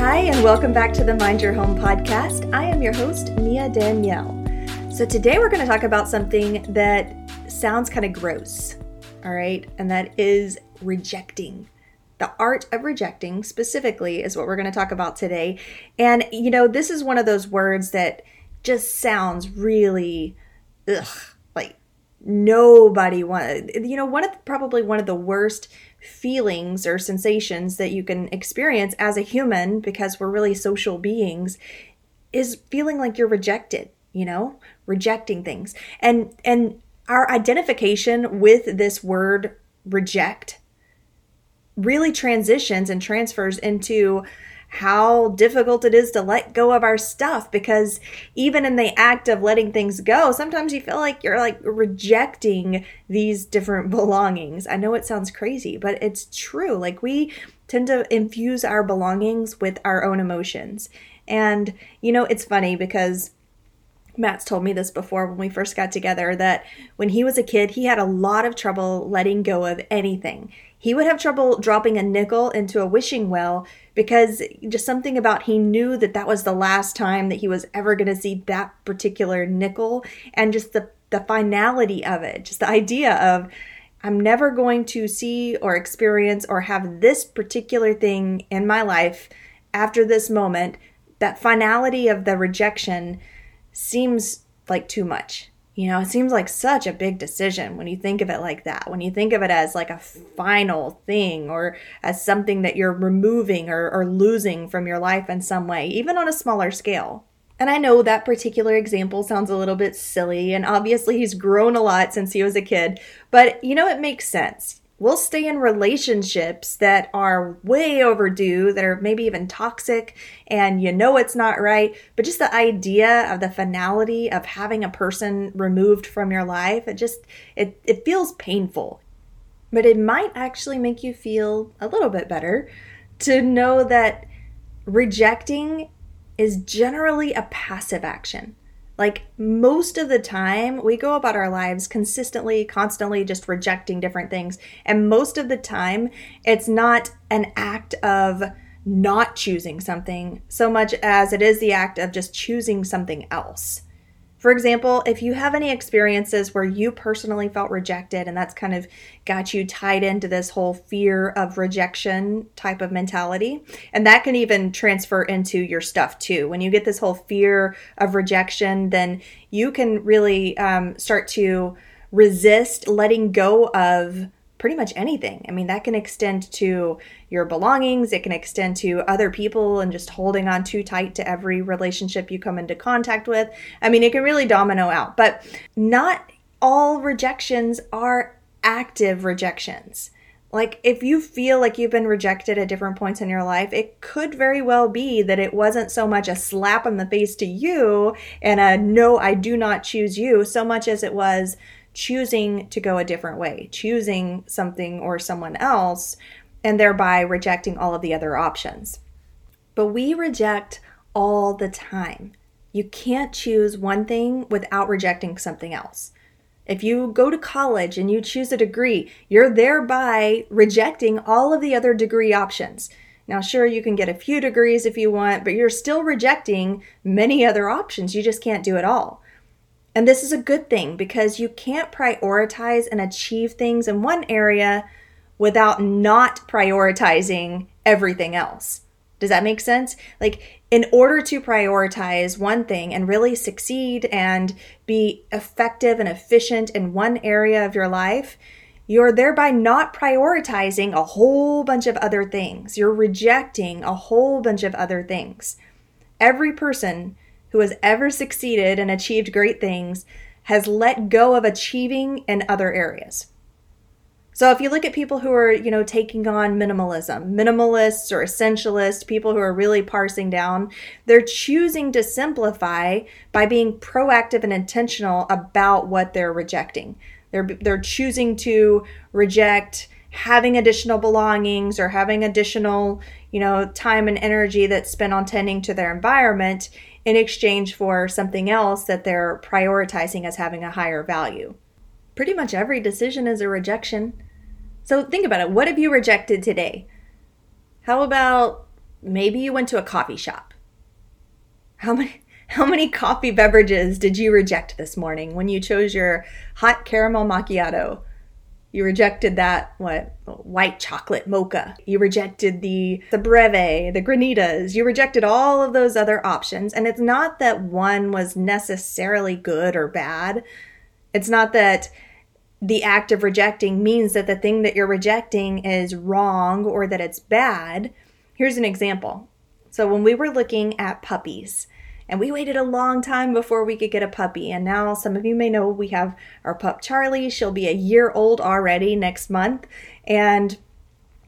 Hi, and welcome back to the Mind Your Home podcast. I am your host, Mia Danielle. So, today we're going to talk about something that sounds kind of gross, all right? And that is rejecting. The art of rejecting, specifically, is what we're going to talk about today. And, you know, this is one of those words that just sounds really, ugh, like nobody want. You know, one of the, probably one of the worst feelings or sensations that you can experience as a human because we're really social beings is feeling like you're rejected you know rejecting things. And and our identification with this word reject really transitions and transfers into how difficult it is to let go of our stuff because even in the act of letting things go, sometimes you feel like you're like rejecting these different belongings. I know it sounds crazy, but it's true. Like we tend to infuse our belongings with our own emotions. And, you know, it's funny because Matt's told me this before when we first got together that when he was a kid, he had a lot of trouble letting go of anything. He would have trouble dropping a nickel into a wishing well because just something about he knew that that was the last time that he was ever going to see that particular nickel and just the the finality of it, just the idea of I'm never going to see or experience or have this particular thing in my life after this moment, that finality of the rejection seems like too much. You know, it seems like such a big decision when you think of it like that. When you think of it as like a final thing or as something that you're removing or, or losing from your life in some way, even on a smaller scale. And I know that particular example sounds a little bit silly, and obviously he's grown a lot since he was a kid, but you know, it makes sense we'll stay in relationships that are way overdue, that are maybe even toxic, and you know it's not right. But just the idea of the finality of having a person removed from your life, it just it it feels painful. But it might actually make you feel a little bit better to know that rejecting is generally a passive action. Like most of the time, we go about our lives consistently, constantly just rejecting different things. And most of the time, it's not an act of not choosing something so much as it is the act of just choosing something else. For example, if you have any experiences where you personally felt rejected and that's kind of got you tied into this whole fear of rejection type of mentality, and that can even transfer into your stuff too. When you get this whole fear of rejection, then you can really um, start to resist letting go of pretty much anything. I mean, that can extend to your belongings, it can extend to other people and just holding on too tight to every relationship you come into contact with. I mean, it can really domino out, but not all rejections are active rejections. Like, if you feel like you've been rejected at different points in your life, it could very well be that it wasn't so much a slap in the face to you and a no, I do not choose you, so much as it was choosing to go a different way, choosing something or someone else, and thereby rejecting all of the other options. But we reject all the time. You can't choose one thing without rejecting something else. If you go to college and you choose a degree, you're thereby rejecting all of the other degree options. Now, sure, you can get a few degrees if you want, but you're still rejecting many other options. You just can't do it all. And this is a good thing because you can't prioritize and achieve things in one area without not prioritizing everything else. Does that make sense? Like, in order to prioritize one thing and really succeed and be effective and efficient in one area of your life, you're thereby not prioritizing a whole bunch of other things. You're rejecting a whole bunch of other things. Every person who has ever succeeded and achieved great things has let go of achieving in other areas. So if you look at people who are, you know, taking on minimalism, minimalists or essentialists, people who are really parsing down, they're choosing to simplify by being proactive and intentional about what they're rejecting. They're they're choosing to reject having additional belongings or having additional, you know, time and energy that's spent on tending to their environment in exchange for something else that they're prioritizing as having a higher value. Pretty much every decision is a rejection. So think about it. What have you rejected today? How about maybe you went to a coffee shop? How many how many coffee beverages did you reject this morning when you chose your hot caramel macchiato? You rejected that what white chocolate mocha. You rejected the the breve, the granitas. You rejected all of those other options and it's not that one was necessarily good or bad. It's not that the act of rejecting means that the thing that you're rejecting is wrong or that it's bad. Here's an example. So, when we were looking at puppies, and we waited a long time before we could get a puppy, and now some of you may know we have our pup Charlie. She'll be a year old already next month. And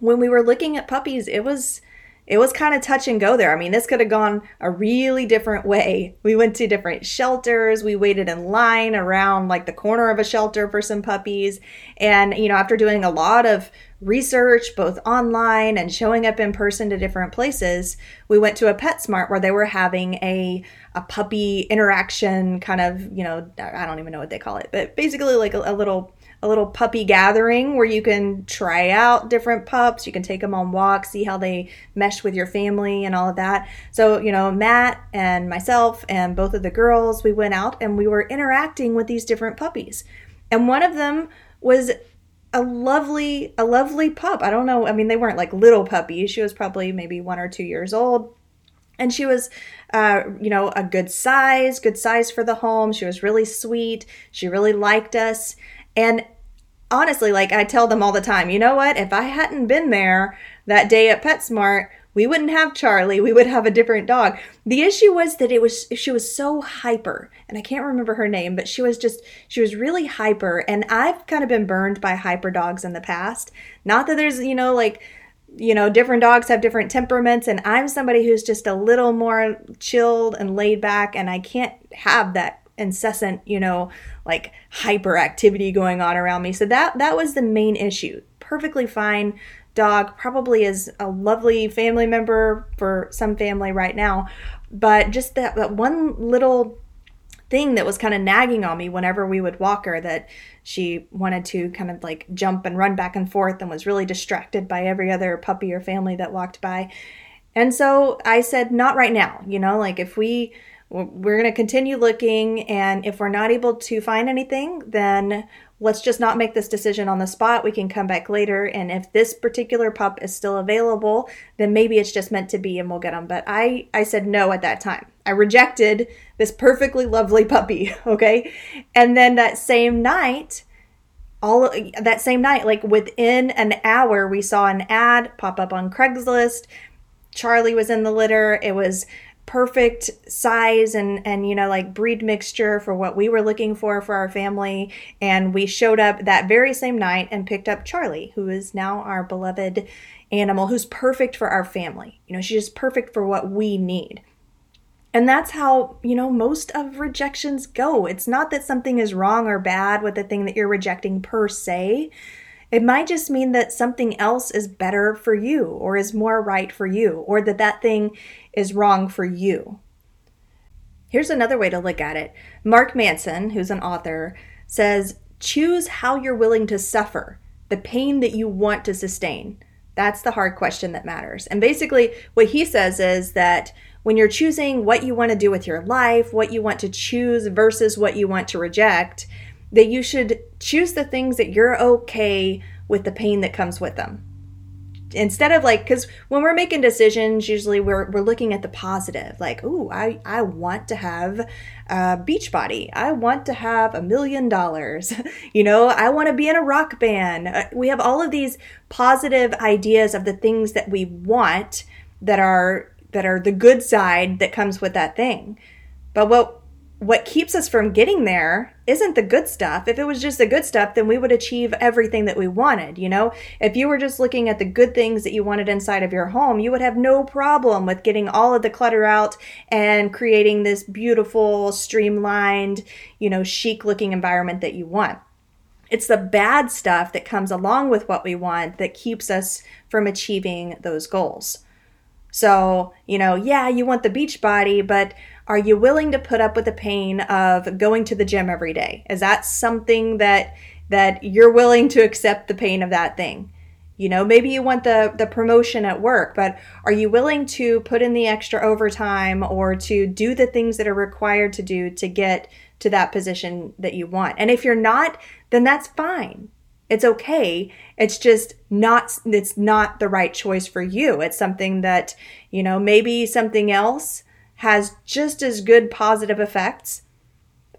when we were looking at puppies, it was it was kind of touch and go there. I mean, this could have gone a really different way. We went to different shelters. We waited in line around like the corner of a shelter for some puppies. And, you know, after doing a lot of research, both online and showing up in person to different places, we went to a PetSmart where they were having a, a puppy interaction kind of, you know, I don't even know what they call it, but basically like a, a little a little puppy gathering where you can try out different pups. You can take them on walks, see how they mesh with your family and all of that. So, you know, Matt and myself and both of the girls, we went out and we were interacting with these different puppies. And one of them was a lovely a lovely pup. I don't know, I mean they weren't like little puppies. She was probably maybe 1 or 2 years old. And she was uh, you know, a good size, good size for the home. She was really sweet. She really liked us. And honestly, like I tell them all the time, you know what? If I hadn't been there that day at PetSmart, we wouldn't have Charlie. We would have a different dog. The issue was that it was she was so hyper, and I can't remember her name, but she was just she was really hyper. And I've kind of been burned by hyper dogs in the past. Not that there's you know like you know different dogs have different temperaments, and I'm somebody who's just a little more chilled and laid back, and I can't have that incessant you know like hyperactivity going on around me. So that that was the main issue. Perfectly fine dog, probably is a lovely family member for some family right now, but just that, that one little thing that was kind of nagging on me whenever we would walk her that she wanted to kind of like jump and run back and forth and was really distracted by every other puppy or family that walked by. And so I said, not right now, you know, like if we we're going to continue looking and if we're not able to find anything then let's just not make this decision on the spot. We can come back later and if this particular pup is still available then maybe it's just meant to be and we'll get them but i i said no at that time. I rejected this perfectly lovely puppy okay? And then that same night all that same night like within an hour we saw an ad pop up on craigslist. Charlie was in the litter. It was perfect size and and you know like breed mixture for what we were looking for for our family and we showed up that very same night and picked up Charlie who is now our beloved animal who's perfect for our family you know she's just perfect for what we need and that's how, you know, most of rejections go. It's not that something is wrong or bad with the thing that you're rejecting per se. It might just mean that something else is better for you or is more right for you or that that thing is wrong for you. Here's another way to look at it. Mark Manson, who's an author, says choose how you're willing to suffer, the pain that you want to sustain. That's the hard question that matters. And basically, what he says is that when you're choosing what you want to do with your life, what you want to choose versus what you want to reject, that you should choose the things that you're okay with the pain that comes with them. Instead of like because when we're making decisions usually we're, we're looking at the positive like ooh i i want to have a beach body. I want to have a million dollars. You know i want to be in a rock band. Uh, we have all of these positive ideas of the things that we want that are that are the good side that comes with that thing. But what what keeps us from getting there isn't the good stuff. If it was just the good stuff, then we would achieve everything that we wanted. You know, if you were just looking at the good things that you wanted inside of your home, you would have no problem with getting all of the clutter out and creating this beautiful, streamlined, you know, chic looking environment that you want. It's the bad stuff that comes along with what we want that keeps us from achieving those goals. So, you know, yeah, you want the beach body, but are you willing to put up with the pain of going to the gym every day? Is that something that that you're willing to accept the pain of that thing? You know, maybe you want the the promotion at work, but are you willing to put in the extra overtime or to do the things that are required to do to get to that position that you want? And if you're not, then that's fine. It's okay. It's just not it's not the right choice for you. It's something that, you know, maybe something else has just as good positive effects,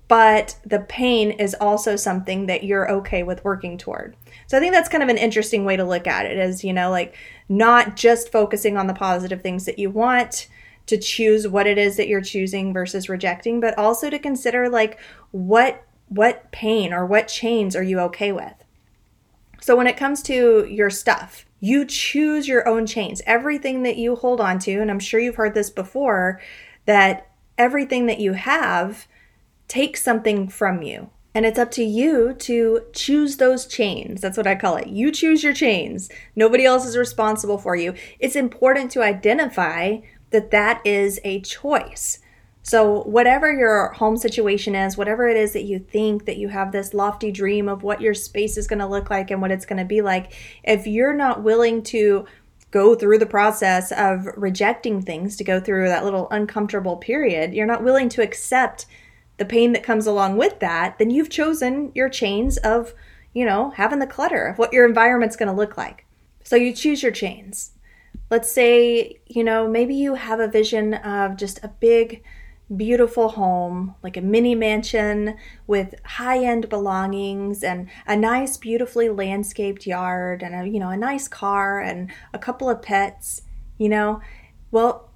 but the pain is also something that you're okay with working toward. So I think that's kind of an interesting way to look at it is, you know, like not just focusing on the positive things that you want to choose what it is that you're choosing versus rejecting, but also to consider like what what pain or what chains are you okay with? So when it comes to your stuff, you choose your own chains. Everything that you hold on to, and I'm sure you've heard this before, that everything that you have takes something from you. And it's up to you to choose those chains. That's what I call it. You choose your chains. Nobody else is responsible for you. It's important to identify that that is a choice. So, whatever your home situation is, whatever it is that you think that you have this lofty dream of what your space is going to look like and what it's going to be like, if you're not willing to go through the process of rejecting things, to go through that little uncomfortable period, you're not willing to accept the pain that comes along with that, then you've chosen your chains of, you know, having the clutter of what your environment's going to look like. So, you choose your chains. Let's say, you know, maybe you have a vision of just a big, beautiful home, like a mini mansion with high-end belongings and a nice beautifully landscaped yard and a you know, a nice car and a couple of pets, you know. Well,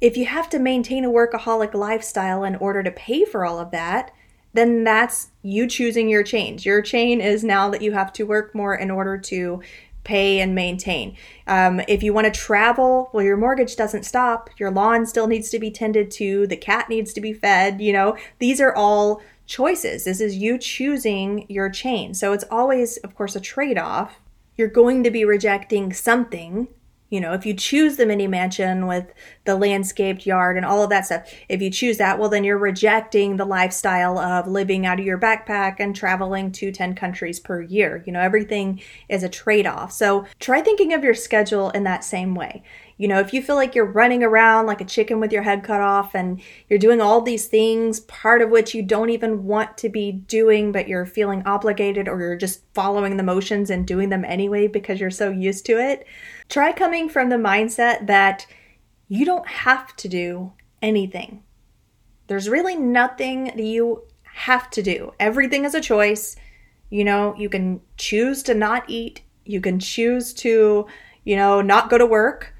if you have to maintain a workaholic lifestyle in order to pay for all of that, then that's you choosing your change. Your chain is now that you have to work more in order to pay and maintain. Um, if you want to travel, well, your mortgage doesn't stop. Your lawn still needs to be tended to. The cat needs to be fed. You know, these are all choices. This is you choosing your chain. So it's always, of course, a trade off. You're going to be rejecting something you know, if you choose the mini mansion with the landscaped yard and all of that stuff, if you choose that, well, then you're rejecting the lifestyle of living out of your backpack and traveling to 10 countries per year. You know, everything is a trade off. So try thinking of your schedule in that same way. You know, if you feel like you're running around like a chicken with your head cut off and you're doing all these things, part of which you don't even want to be doing, but you're feeling obligated or you're just following the motions and doing them anyway because you're so used to it, try coming from the mindset that you don't have to do anything. There's really nothing that you have to do. Everything is a choice. You know, you can choose to not eat, you can choose to, you know, not go to work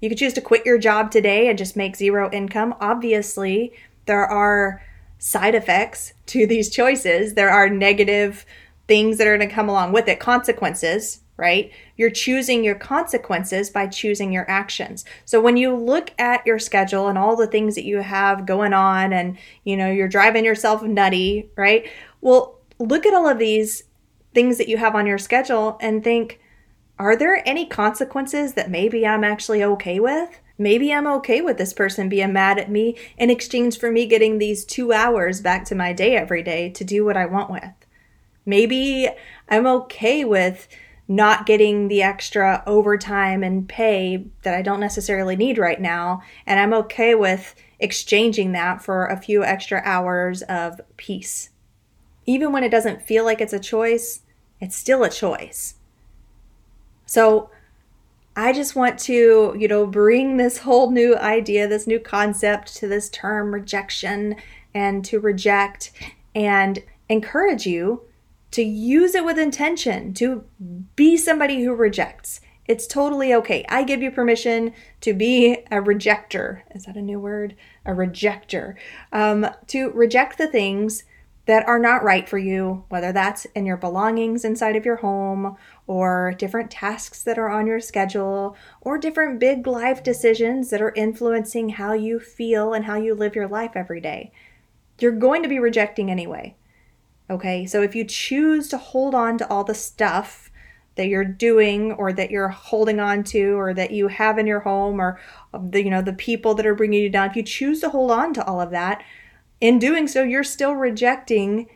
you could choose to quit your job today and just make zero income. Obviously, there are side effects to these choices. There are negative things that are going to come along with it, consequences, right? You're choosing your consequences by choosing your actions. So when you look at your schedule and all the things that you have going on and, you know, you're driving yourself nutty, right? Well, look at all of these things that you have on your schedule and think, are there any consequences that maybe I'm actually okay with? Maybe I'm okay with this person being mad at me in exchange for me getting these two hours back to my day every day to do what I want with. Maybe I'm okay with not getting the extra overtime and pay that I don't necessarily need right now. And I'm okay with exchanging that for a few extra hours of peace. Even when it doesn't feel like it's a choice, it's still a choice. So I just want to, you know, bring this whole new idea, this new concept to this term rejection and to reject and encourage you to use it with intention, to be somebody who rejects. It's totally okay. I give you permission to be a rejecter. Is that a new word? A rejecter. Um, to reject the things that are not right for you, whether that's in your belongings inside of your home, or different tasks that are on your schedule, or different big life decisions that are influencing how you feel and how you live your life every day. You're going to be rejecting anyway. Okay, so if you choose to hold on to all the stuff that you're doing or that you're holding on to or that you have in your home or the you know the people that are bringing you down if you choose to hold on to all of that in doing so you're still rejecting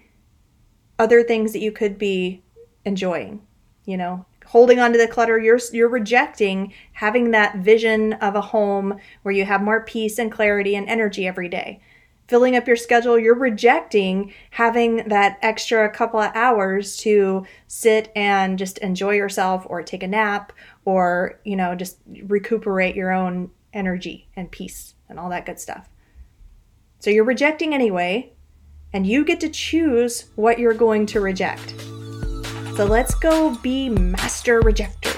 other things that you could be enjoying you know holding on to the clutter you're you're rejecting having that vision of a home where you have more peace and clarity and energy every day filling up your schedule, you're rejecting having that extra couple of hours to sit and just enjoy yourself or take a nap or, you know, just recuperate your own energy and peace and all that good stuff. So you're rejecting anyway, and you get to choose what you're going to reject. So let's go be master rejectors.